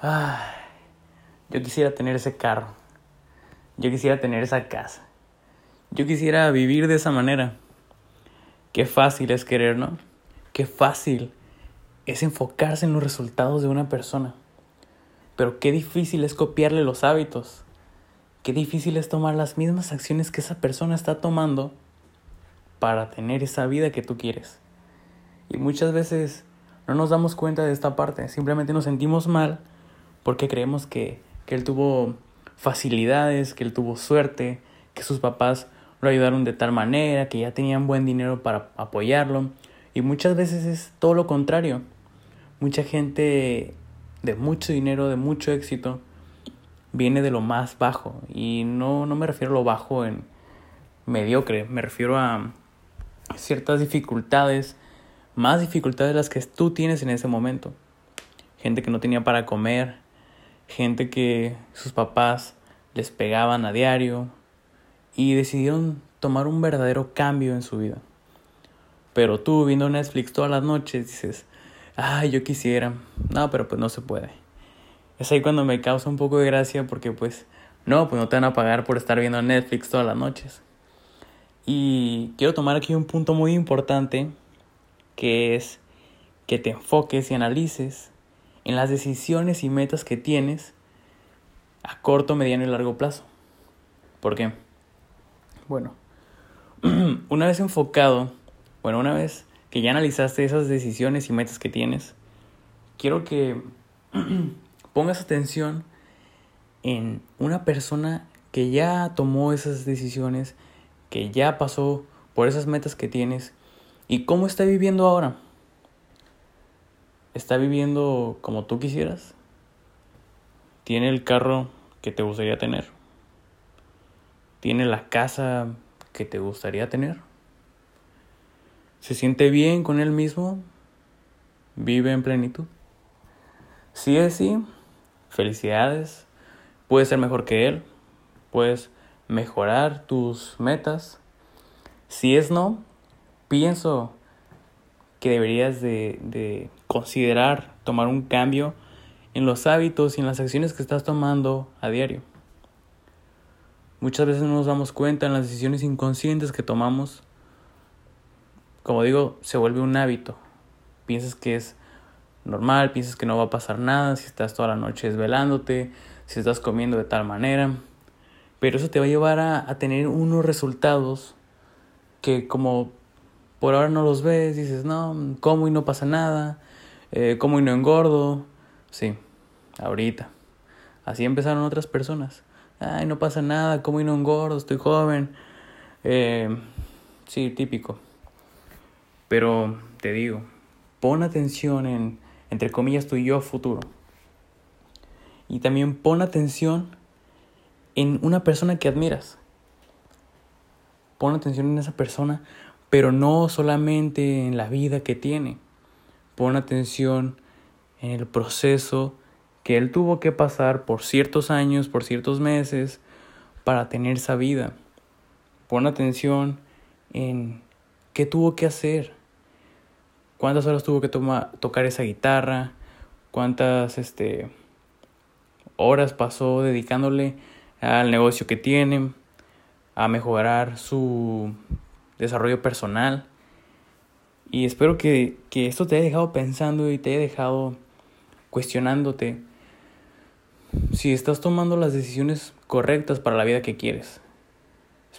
Ay, yo quisiera tener ese carro. Yo quisiera tener esa casa. Yo quisiera vivir de esa manera. Qué fácil es querer, ¿no? Qué fácil es enfocarse en los resultados de una persona. Pero qué difícil es copiarle los hábitos. Qué difícil es tomar las mismas acciones que esa persona está tomando para tener esa vida que tú quieres. Y muchas veces no nos damos cuenta de esta parte, simplemente nos sentimos mal porque creemos que, que él tuvo facilidades, que él tuvo suerte, que sus papás lo ayudaron de tal manera, que ya tenían buen dinero para apoyarlo. Y muchas veces es todo lo contrario. Mucha gente de mucho dinero, de mucho éxito, viene de lo más bajo. Y no, no me refiero a lo bajo en mediocre, me refiero a ciertas dificultades, más dificultades las que tú tienes en ese momento. Gente que no tenía para comer, gente que sus papás les pegaban a diario y decidieron tomar un verdadero cambio en su vida. Pero tú viendo Netflix todas las noches dices, ay, yo quisiera. No, pero pues no se puede. Es ahí cuando me causa un poco de gracia porque pues no, pues no te van a pagar por estar viendo Netflix todas las noches. Y quiero tomar aquí un punto muy importante que es que te enfoques y analices en las decisiones y metas que tienes a corto, mediano y largo plazo. ¿Por qué? Bueno, una vez enfocado, bueno, una vez que ya analizaste esas decisiones y metas que tienes, quiero que pongas atención en una persona que ya tomó esas decisiones, que ya pasó por esas metas que tienes y cómo está viviendo ahora está viviendo como tú quisieras? ¿Tiene el carro que te gustaría tener? ¿Tiene la casa que te gustaría tener? ¿Se siente bien con él mismo? ¿Vive en plenitud? Si es sí, felicidades. Puedes ser mejor que él. Puedes mejorar tus metas. Si es no, pienso que deberías de, considerar tomar un cambio en los hábitos y en las acciones que estás tomando a diario. Muchas veces no nos damos cuenta en las decisiones inconscientes que tomamos. Como digo, se vuelve un hábito. Piensas que es normal, piensas que no va a pasar nada si estás toda la noche desvelándote, si estás comiendo de tal manera. Pero eso te va a llevar a, a tener unos resultados que como por ahora no los ves, dices, no, como y no pasa nada, eh, como y no engordo. Sí, ahorita. Así empezaron otras personas. Ay, no pasa nada, como y no engordo, estoy joven. Eh, sí, típico. Pero te digo, pon atención en, entre comillas, tu yo futuro. Y también pon atención en una persona que admiras. Pon atención en esa persona pero no solamente en la vida que tiene. Pon atención en el proceso que él tuvo que pasar por ciertos años, por ciertos meses, para tener esa vida. Pon atención en qué tuvo que hacer, cuántas horas tuvo que tocar esa guitarra, cuántas este, horas pasó dedicándole al negocio que tiene, a mejorar su desarrollo personal. Y espero que, que esto te haya dejado pensando y te haya dejado cuestionándote si estás tomando las decisiones correctas para la vida que quieres.